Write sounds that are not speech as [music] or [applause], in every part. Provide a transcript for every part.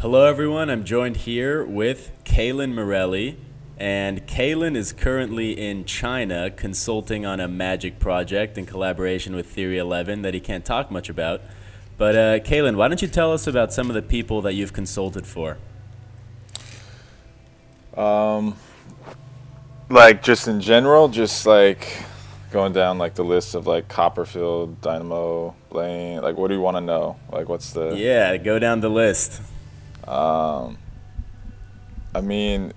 Hello, everyone. I'm joined here with Calen Morelli. And Calen is currently in China consulting on a magic project in collaboration with Theory 11 that he can't talk much about. But, uh, Calen, why don't you tell us about some of the people that you've consulted for? Um, like just in general, just like going down like the list of like Copperfield, Dynamo, Blaine. Like, what do you want to know? Like, what's the? Yeah, go down the list. Um, I mean,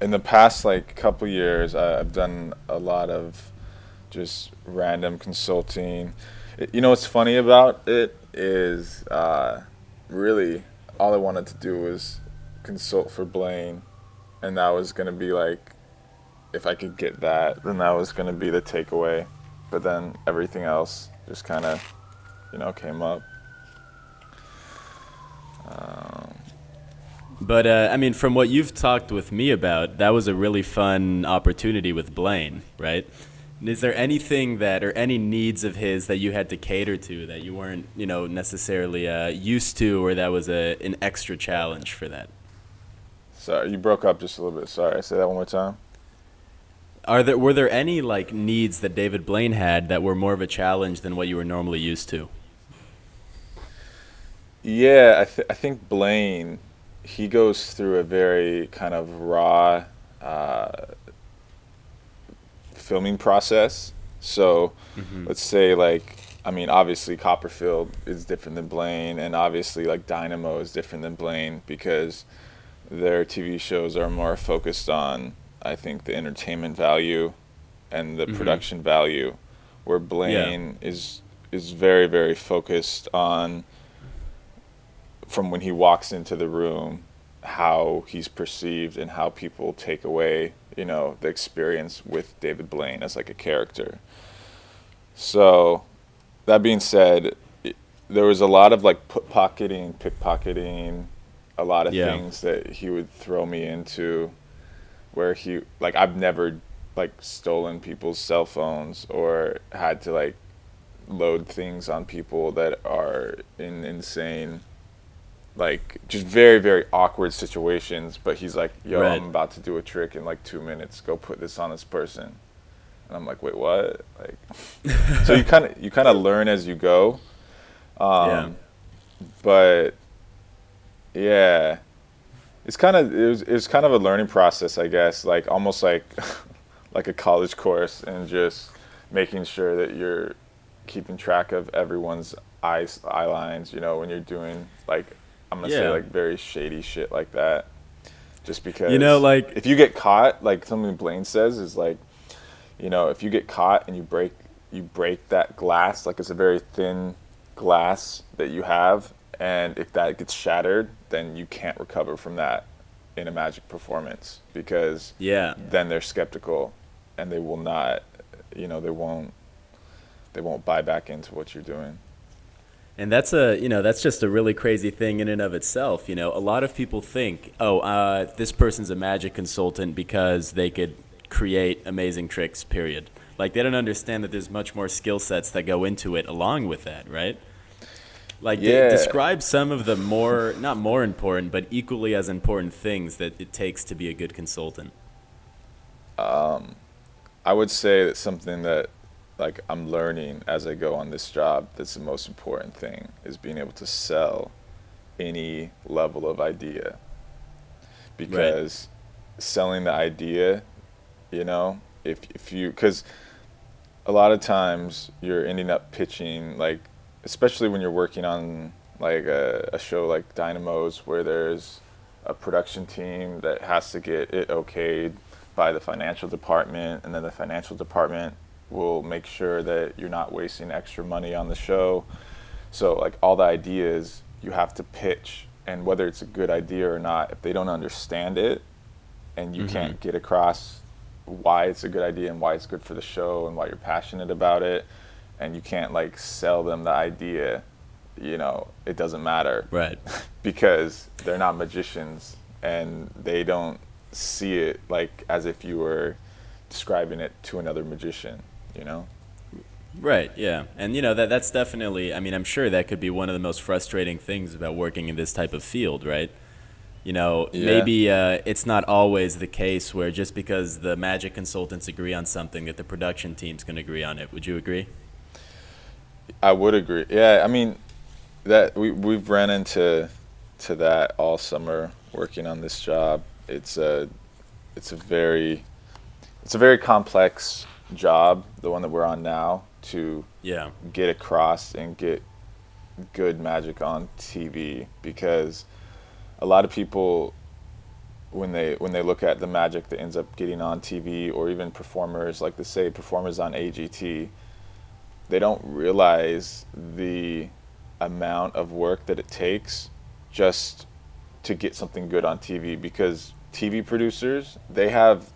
in the past like couple years, I've done a lot of just random consulting. You know what's funny about it is uh, really all I wanted to do was consult for Blaine, and that was gonna be like, if I could get that, then that was gonna be the takeaway. But then everything else just kind of, you know, came up. Um, But uh, I mean, from what you've talked with me about, that was a really fun opportunity with Blaine, right? Is there anything that, or any needs of his that you had to cater to that you weren't, you know, necessarily uh, used to, or that was a an extra challenge for that? sorry, you broke up just a little bit. Sorry, I say that one more time. Are there were there any like needs that David Blaine had that were more of a challenge than what you were normally used to? Yeah, I, th- I think Blaine, he goes through a very kind of raw uh, filming process. So let's say, like, I mean, obviously Copperfield is different than Blaine, and obviously, like, Dynamo is different than Blaine because their TV shows are more focused on, I think, the entertainment value and the production value, where Blaine is is very very focused on from when he walks into the room how he's perceived and how people take away you know the experience with David Blaine as like a character so that being said it, there was a lot of like put pocketing pickpocketing a lot of Yeah. things that he would throw me into where he like I've never like stolen people's cell phones or had to like load things on people that are in insane like just very very awkward situations but he's like yo Right. i'm about to do a trick in like two minutes. Go put this on this person. And i'm like wait what? Like [laughs] so you kind of you kind of learn as you go. Um Yeah. but yeah. It's kind of it was, it was kind of a learning process i guess. Like almost like [laughs] like a college course and just making sure that you're keeping track of everyone's eyes eye lines you know when you're doing like i'm gonna say like very shady shit like that. Just because You know, like- if you get caught like something blaine says is like you know if you get caught and you break you break that glass like it's a very thin glass that you have and if that gets shattered then you can't recover from that in a magic performance because Yeah. then they're skeptical and they will not you know they won't they won't buy back into what you're doing And that's a you know that's just a really crazy thing in and of itself. You know, a lot of people think, oh, uh, this person's a magic consultant because they could create amazing tricks. Period. Like they don't understand that there's much more skill sets that go into it along with that, right? Like Yeah. describe some of the more not more important, but equally as important things that it takes to be a good consultant. Um, i would say that something that like i'm learning as i go on this job that's the most important thing is being able to sell any level of idea. Because selling the idea you know if if you because a lot of times you're ending up pitching like especially when you're working on like a, a show like dynamos where there's a production team that has to get it okayed by the financial department and then the financial department will make sure that you're not wasting extra money on the show. So like all the ideas you have to pitch and whether it's a good idea or not if they don't understand it and you can't mm-hmm. get across why it's a good idea and why it's good for the show and why you're passionate about it and you can't like sell them the idea you know it doesn't matter. Right. [laughs] because they're not magicians and they don't see it like as if you were describing it to another magician you know Right, yeah. And you know that that's definitely I mean, I'm sure that could be one of the most frustrating things about working in this type of field, right? You know, Yeah. maybe uh, it's not always the case where just because the magic consultants agree on something that the production teams can agree on it. Would you agree? I would agree. Yeah, I mean, that we we've ran into to that all summer working on this job. It's a it's a very it's a very complex job, the one that we're on now, to Yeah. get across and get good magic on TV because a lot of people when they when they look at the magic that ends up getting on TV or even performers like they say performers on AGT they don't realize the amount of work that it takes just to get something good on TV because TV producers they have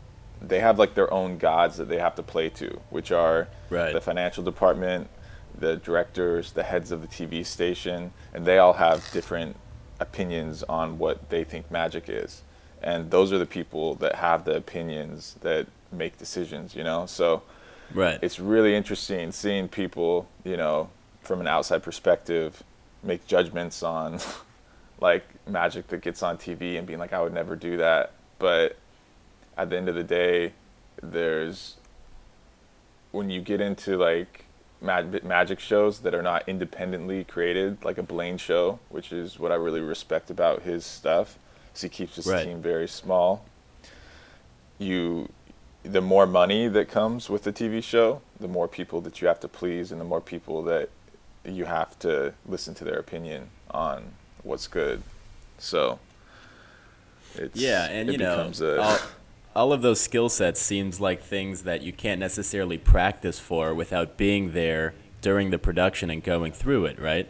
they have like their own gods that they have to play to which are Right. the financial department the directors the heads of the TV station and they all have different opinions on what they think magic is and those are the people that have the opinions that make decisions you know so Right. it's really interesting seeing people, you know, from an outside perspective, make judgments on [laughs] like magic that gets on TV and being like, I would never do that. But at the end of the day, there's when you get into like mag- magic shows that are not independently created, like a Blaine show, which is what I really respect about his stuff. So he keeps his Right. team very small. You the more money that comes with the TV show, the more people that you have to please, and the more people that you have to listen to their opinion on what's good. So, it's Yeah, and it you know, a, all, of those skill sets seems like things that you can't necessarily practice for without being there during the production and going through it, right?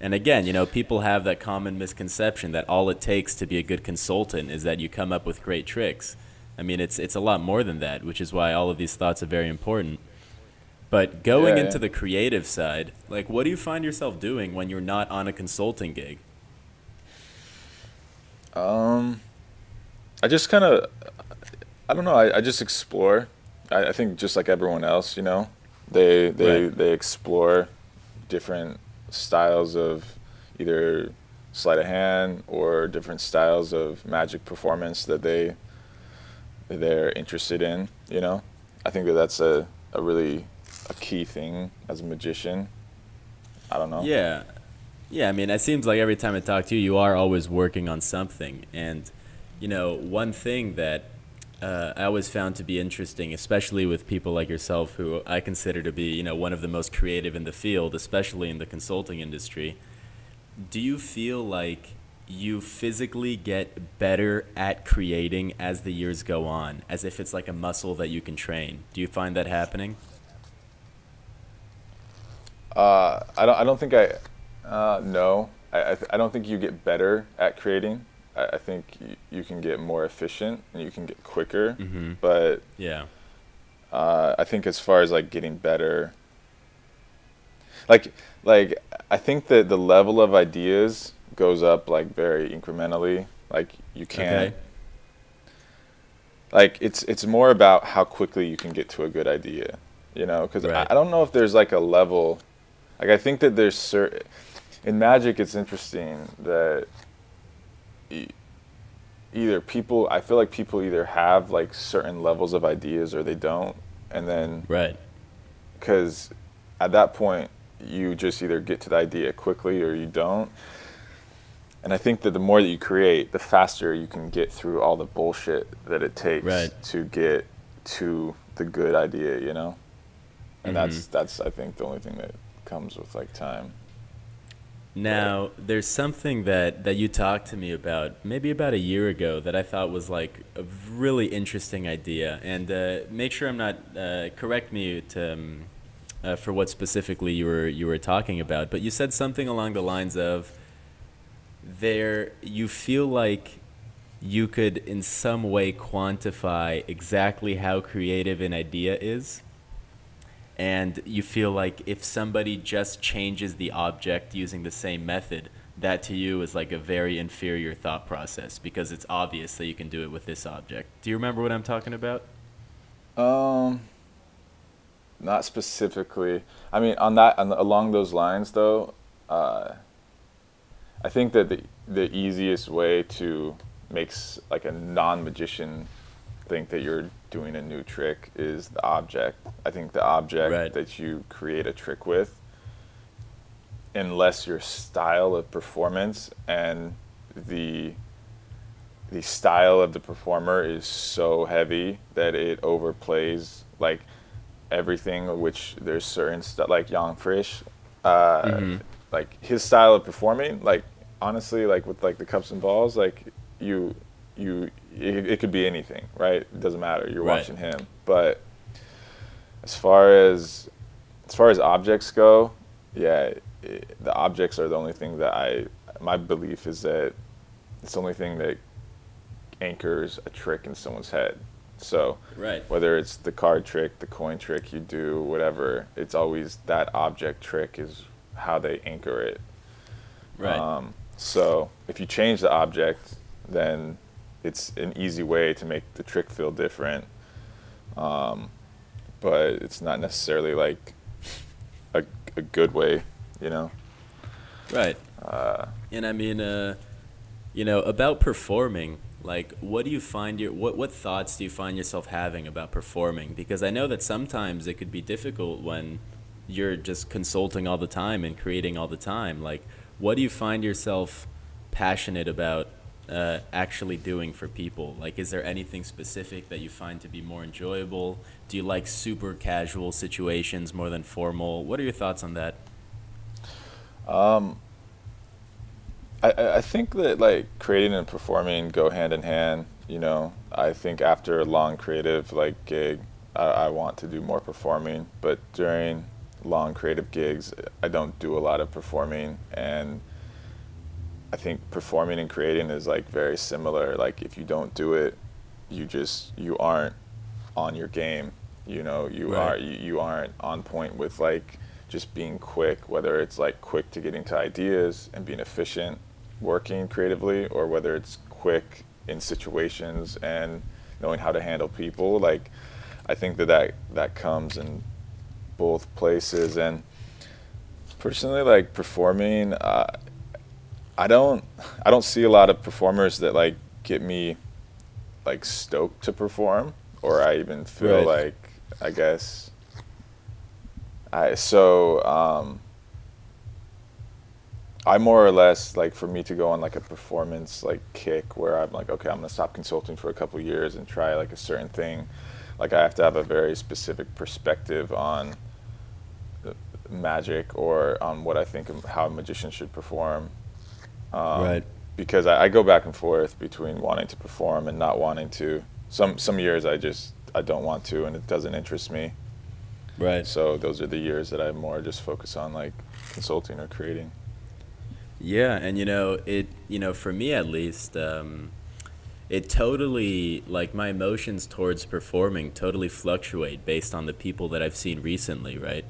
And again, you know, people have that common misconception that all it takes to be a good consultant is that you come up with great tricks. I mean, it's it's a lot more than that, which is why all of these thoughts are very important. But going Yeah, into yeah. the creative side, like what do you find yourself doing when you're not on a consulting gig? Um, I just kind of, I don't know. I, I just explore. I, I think just like everyone else, you know, they they Right. they explore different styles of either sleight of hand or different styles of magic performance that they they're interested in. You know, I think that that's a a really a key thing as a magician. I don't know. Yeah. Yeah, I mean, it seems like every time I talk to you, you are always working on something. And, you know, one thing that uh, I always found to be interesting, especially with people like yourself, who I consider to be, you know, one of the most creative in the field, especially in the consulting industry. Do you feel like you physically get better at creating as the years go on, as if it's like a muscle that you can train? Do you find that happening? Uh, I don't. I don't think I. Uh, no, I. I, I don't think you get better at creating. I, I think you, you can get more efficient and you can get quicker. Mm-hmm. But Yeah. uh, I think as far as like getting better, like like I think that the level of ideas goes up like very incrementally. Like you can't. Okay. Like it's it's more about how quickly you can get to a good idea. You know, because Right. I, I don't know if there's like a level. Like I think that there's certain in magic. It's interesting that either people. I feel like people either have like certain levels of ideas or they don't, and then Right. because at that point you just either get to the idea quickly or you don't. And I think that the more that you create, the faster you can get through all the bullshit that it takes Right. to get to the good idea, you know. And that's Mm-hmm. that's I think the only thing that comes with like time. Now, there's something that, that you talked to me about maybe about a year ago that I thought was like a really interesting idea. And uh, make sure I'm not uh, correct me to, um, uh, for what specifically you were you were talking about. But you said something along the lines of there you feel like you could in some way quantify exactly how creative an idea is and you feel like if somebody just changes the object using the same method, that to you is like a very inferior thought process because it's obvious that you can do it with this object. Do you remember what I'm talking about? Um not specifically. I mean, on that on, along those lines, though, uh, I think that the the easiest way to make s- like a non magician think that you're doing a new trick is the object. I think the object Right. that you create a trick with, unless your style of performance and the the style of the performer is so heavy that it overplays like everything which there's certain stuff like Yann Frisch uh, Mhm. like his style of performing like honestly like with like the cups and balls like you you it, it could be anything right it doesn't matter you're Right. watching him but as far as as far as objects go yeah i the objects are the only thing that i my belief is that it's the only thing that anchors a trick in someone's head so Right. whether it's the card trick, the coin trick you do, whatever, it's always that object trick is how they anchor it. Right. Um, so if you change the object, then it's an easy way to make the trick feel different. Um, but it's not necessarily like a, a good way, you know? Right. Uh, And I mean, uh, you know, about performing, like, what do you find your what what thoughts do you find yourself having about performing? Because I know that sometimes it could be difficult when you're just consulting all the time and creating all the time. Like, what do you find yourself passionate about uh, actually doing for people? Like, is there anything specific that you find to be more enjoyable? Do you like super casual situations more than formal? What are your thoughts on that? Um, I, I think that like creating and performing go hand in hand. You know, I think after a long creative like gig, I, I want to do more performing. But during long creative gigs, I don't do a lot of performing, and I think performing and creating is like very similar. Like if you don't do it, you just you aren't on your game. You know, you Right. are you, you aren't on point with like just being quick, whether it's like quick to getting to ideas and being efficient working creatively, or whether it's quick in situations and knowing how to handle people. Like I think that that, that comes in both places. And personally, like performing, uh, I don't I don't see a lot of performers that like get me like stoked to perform, or I even feel Right. like I guess I so um, I more or less like for me to go on like a performance like kick where I'm like okay I'm gonna stop consulting for a couple years and try like a certain thing. Like I have to have a very specific perspective on magic or on what I think of how a magician should perform. Um, Right. Because I, I go back and forth between wanting to perform and not wanting to. Some some years I just I don't want to and it doesn't interest me. Right. So those are the years that I more just focus on like consulting or creating. Yeah, and you know, it, you know, for me at least, um, it totally, like my emotions towards performing totally fluctuate based on the people that I've seen recently, right?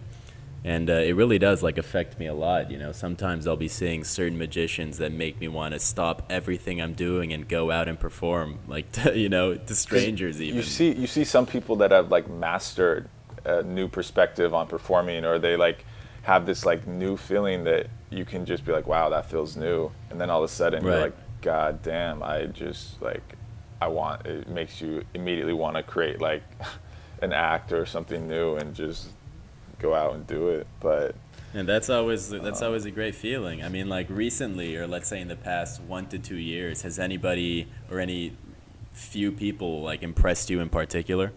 And uh, it really does like affect me a lot, you know. Sometimes I'll be seeing certain magicians that make me want to stop everything I'm doing and go out and perform, like [laughs] to, you know, to strangers even. You see you see some people that have like mastered a new perspective on performing or they like have this like new feeling that you can just be like wow that feels new and then all of a sudden you're like god damn I just like I want it makes you immediately want to create like [laughs] an act or something new and just go out and do it but And that's always that's always a great feeling. I mean, like recently, or let's say in the past one to two years, has anybody or any few people like impressed you in particular?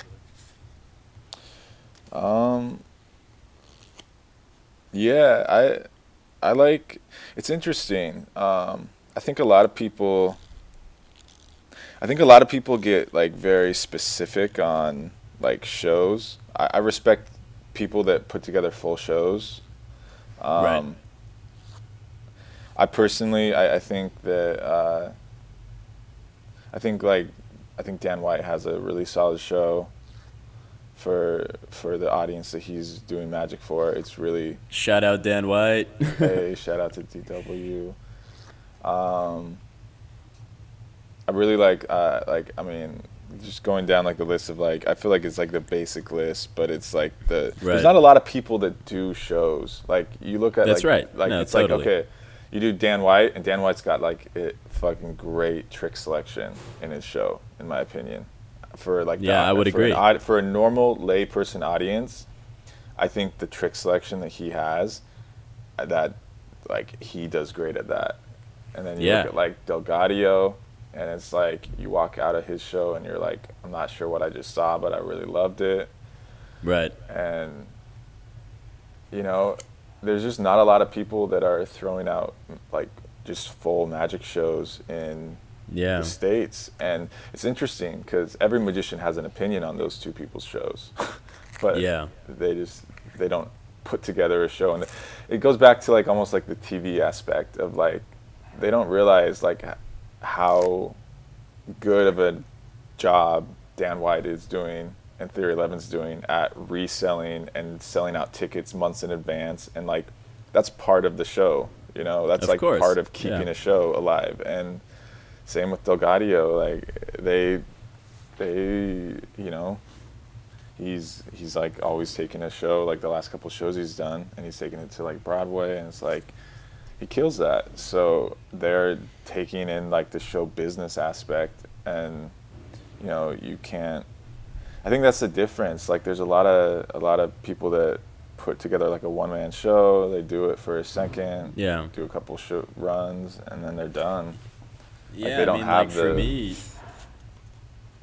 Um. Yeah, I, I like. It's interesting. Um, I think a lot of people. I think a lot of people get like very specific on like shows. I, I respect people that put together full shows. Um, Right. I personally, I, I think that. Uh, I think like, I think Dan White has a really solid show for for the audience that he's doing magic for. It's really Shout out Dan White. hey, [laughs] shout out to DW. Um, I really like uh, like I mean just going down like the list of like I feel like it's like the basic list, but it's like the Right. there's not a lot of people that do shows. Like you look at That's like, right. Like No, it's totally. like okay, you do Dan White, and Dan White's got like a fucking great trick selection in his show, in my opinion. For like the- Yeah, I would for an agree. aud- for a normal layperson audience, I think the trick selection that he has, that like he does great at that. And then you Yeah. look at like DelGaudio, and it's like you walk out of his show and you're like, I'm not sure what I just saw, but I really loved it. Right. And you know, there's just not a lot of people that are throwing out like just full magic shows in Yeah. the states, and it's interesting because every magician has an opinion on those two people's shows, [laughs] but Yeah. they just they don't put together a show, and it goes back to like almost like the TV aspect of like they don't realize like how good of a job Dan White is doing and Theory 11's doing at reselling and selling out tickets months in advance, and like that's part of the show. You know, that's Of like course, part of keeping yeah. a show alive. And same with DelGaudio, like they, they, you know, he's he's like always taking a show like the last couple shows he's done, and he's taking it to like Broadway, and it's like he kills that. So they're taking in like the show business aspect, and you know you can't. I think that's the difference. Like there's a lot of a lot of people that put together like a one man show. They do it for a second, Yeah. do a couple runs, and then they're done. Yeah, they don't I mean, have like for the- me,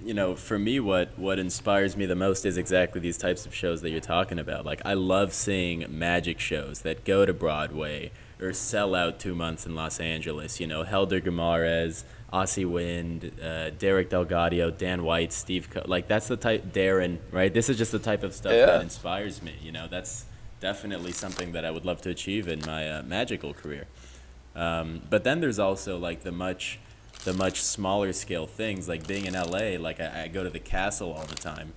you know, for me, what what inspires me the most is exactly these types of shows that you're talking about. Like, I love seeing magic shows that go to Broadway or sell out two months in Los Angeles. You know, Helder Guimaraes, Asi Wind, uh, Derek DelGaudio, Dan White, Steve. Co- like, that's the type. Derren, right? This is just the type of stuff Yeah. that inspires me. You know, that's definitely something that I would love to achieve in my uh, magical career. Um, but then there's also like the much, the much smaller scale things like being in LA. Like I, I go to the castle all the time,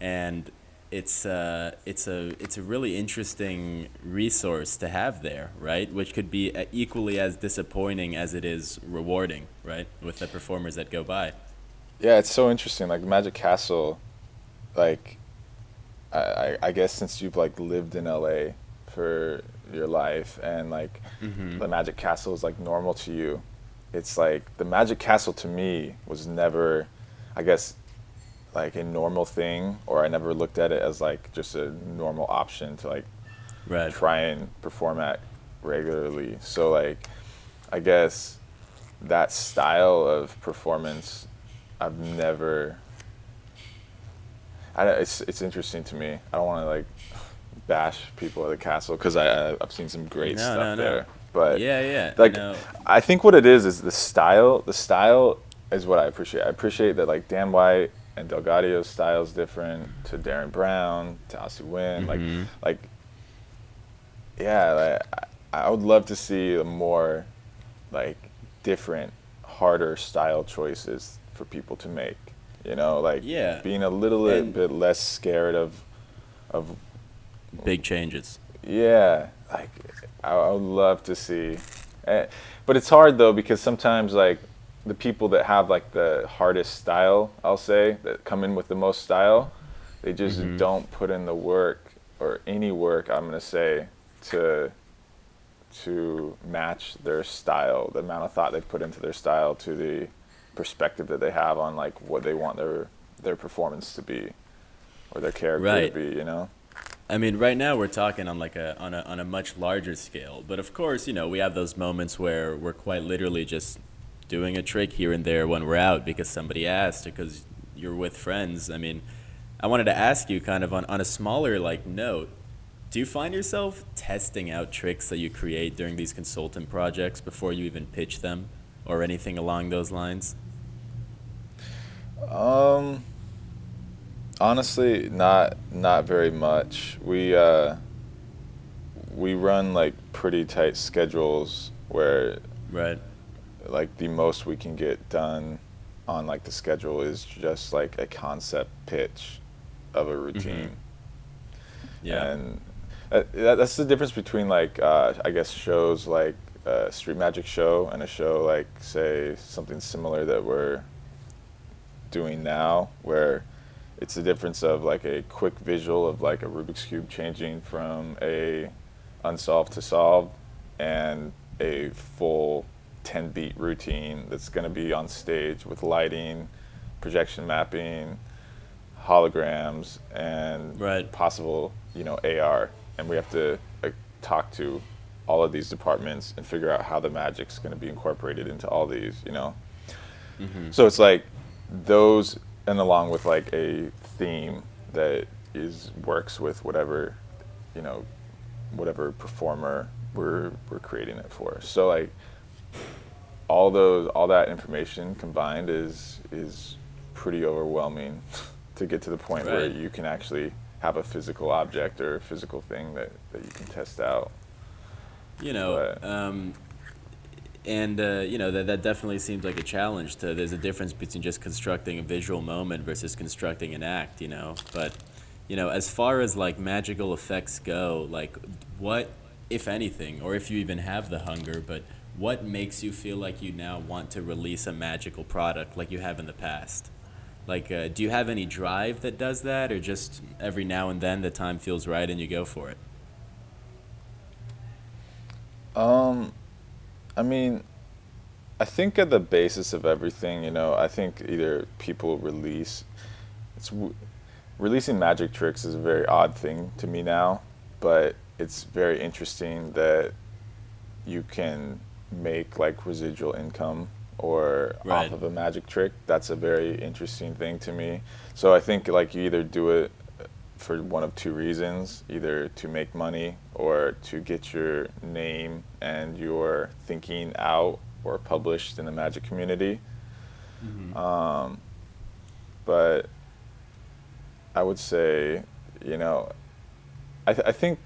and it's uh, it's a it's a really interesting resource to have there, right? Which could be uh, equally as disappointing as it is rewarding, right? With the performers that go by. Yeah, it's so interesting. Like Magic Castle, like I, I, guess since you've like lived in LA for your life and like Mhm. the Magic Castle is like normal to you, it's like the Magic Castle to me was never, I guess, like a normal thing, or I never looked at it as like just a normal option to like Right. try and perform at regularly. So like, I guess that style of performance, I've never. I, don't- it's it's interesting to me. I don't want to like bash people at the castle because I I- I've seen some great No, stuff no, no. there. But Yeah, yeah. like no. I think what it is is the style. The style is what I appreciate. I appreciate that like Dan White and DelGaudio's style is different to Derren Brown to Asi Wind. Mhm. Like like yeah, like, I, would love to see a more like different, harder style choices for people to make. You know, like Yeah. being a little bit- And- bit less scared of of big changes. yeah, like I, I would love to see, eh, but it's hard though because sometimes like the people that have like the hardest style, I'll say, that come in with the most style, they just Mhm. don't put in the work or any work. I'm gonna say to to match their style, the amount of thought they've put into their style to the perspective that they have on like what they want their their performance to be or their character Right. to be. You know. I mean, right now we're talking on like a on a on a much larger scale, but of course, you know, we have those moments where we're quite literally just doing a trick here and there when we're out because somebody asked or because you're with friends. I mean, I wanted to ask you kind of on on a smaller like note. Do you find yourself testing out tricks that you create during these consultant projects before you even pitch them or anything along those lines? Um, honestly, not not very much. We uh, we run like pretty tight schedules where Right. Like the most we can get done on like the schedule is just like a concept pitch of a routine. Yeah. And uh, that, that's the difference between like uh, I guess shows like a street magic show and a show like say something similar that we're doing now, where it's the difference of like a quick visual of like a Rubik's cube changing from a unsolved to solved, and a full 10 beat routine that's going to be on stage with lighting, projection mapping, holograms, and Right. possible, you know, AR. And we have to like, talk to all of these departments and figure out how the magic's going to be incorporated into all these, you know. Mm-hmm. So it's like those, and along with like a theme that is works with whatever, you know, whatever performer we're we're creating it for. So like all those all that information combined is is pretty overwhelming [laughs] to get to the point where you can actually have a physical object or a physical thing that, that you can test out. You know, um, and uh, you know that that definitely seems like a challenge. To there's a difference between just constructing a visual moment versus constructing an act. You know, but you know, as far as like magical effects go, like what, if anything, or if you even have the hunger, but what makes you feel like you now want to release a magical product like you have in the past? Like, uh, do you have any drive that does that, or just every now and then the time feels right and you go for it? Um, I mean, I think at the basis of everything, you know, I think either people release, it's releasing magic tricks is a very odd thing to me now, but it's very interesting that you can make like residual income or Right. off of a magic trick. That's a very interesting thing to me. So I think like you either do it for one of two reasons either to make money or to get your name and your thinking out or published in the magic community. Um, but I would say, you know, I, th- I think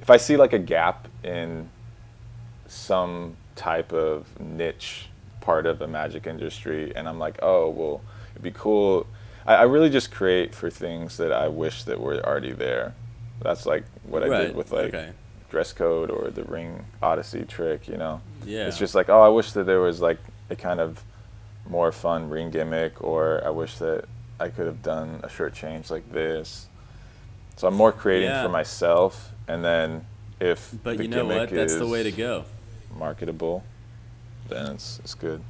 if I see like a gap in some type of niche part of the magic industry and I'm like, oh, well, it'd be cool. I, I really just create for things that I wish that were already there. That's like what I did with like okay. dress code or the ring odyssey trick, you know. Yeah. It's just like, oh, I wish that there was like a kind of more fun ring gimmick or I wish that I could have done a shirt change like this. So I'm more creating Yeah. for myself and then if But the you know what? That's the way to go. Marketable, then it's it's good.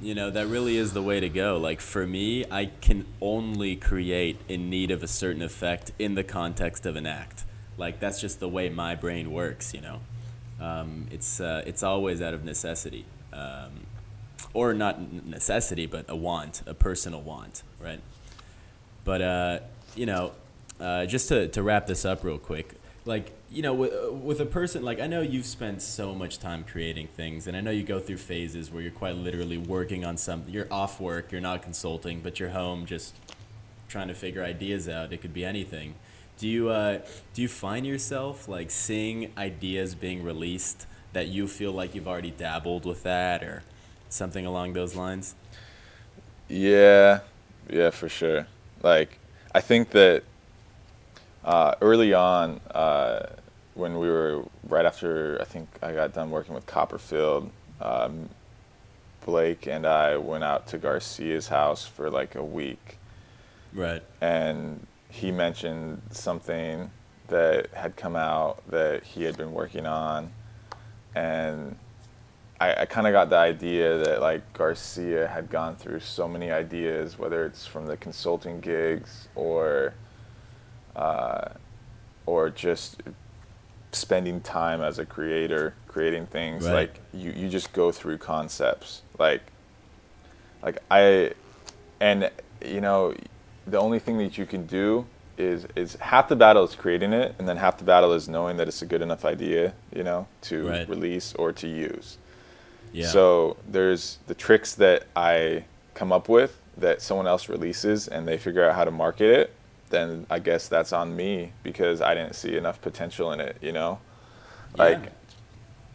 You know, that really is the way to go. Like for me, I can only create in need of a certain effect in the context of an act. Like that's just the way my brain works, you know. Um, it's uh, it's always out of necessity. Um, or not necessity, but a want, a personal want, right? But uh, you know, uh, just to, to wrap this up real quick, like you know, with, with a person like I know you've spent so much time creating things, and I know you go through phases where you're quite literally working on something. You're off work, you're not consulting, but you're home just trying to figure ideas out. It could be anything. Do you uh, do you find yourself like seeing ideas being released that you feel like you've already dabbled with that or something along those lines? Yeah, yeah, for sure. Like, I think that uh, early on, uh, when we were right after I think I got done working with Copperfield, um, Blake and I went out to Garcia's house for like a week, Right. and he mentioned something that had come out that he had been working on, and I, I kind of got the idea that like Garcia had gone through so many ideas, whether it's from the consulting gigs or uh, or just spending time as a creator, creating things. Right. Like you, you just go through concepts. Like like I and you know the only thing that you can do is is half the battle is creating it and then half the battle is knowing that it's a good enough idea you know to Right. release or to use Yeah. so there's the tricks that i come up with that someone else releases and they figure out how to market it then i guess that's on me because i didn't see enough potential in it you know like Yeah.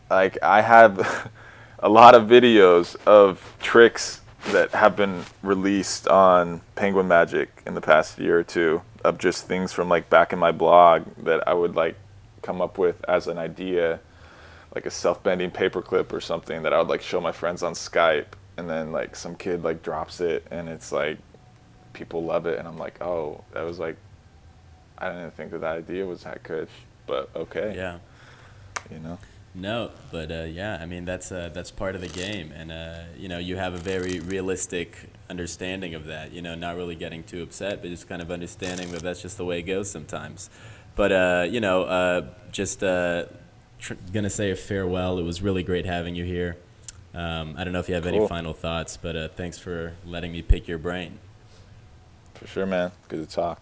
like I have [laughs] a lot of videos of tricks that have been released on Penguin Magic in the past year or two of just things from like back in my blog that I would like come up with as an idea like a self-bending paperclip or something that I would like show my friends on Skype and then like some kid like drops it and it's like people love it and I'm like, "Oh, that was like I didn't think that that idea was that good." But okay. Yeah. You know. No, but uh, yeah, I mean that's uh, that's part of the game, and uh, you know you have a very realistic understanding of that. You know, not really getting too upset, but just kind of understanding that that's just the way it goes sometimes. But uh, you know, uh, just uh, tr- gonna say a farewell. It was really great having you here. Um, I don't know if you have any final thoughts, but uh, thanks for letting me pick your brain. For sure, man. Good to talk.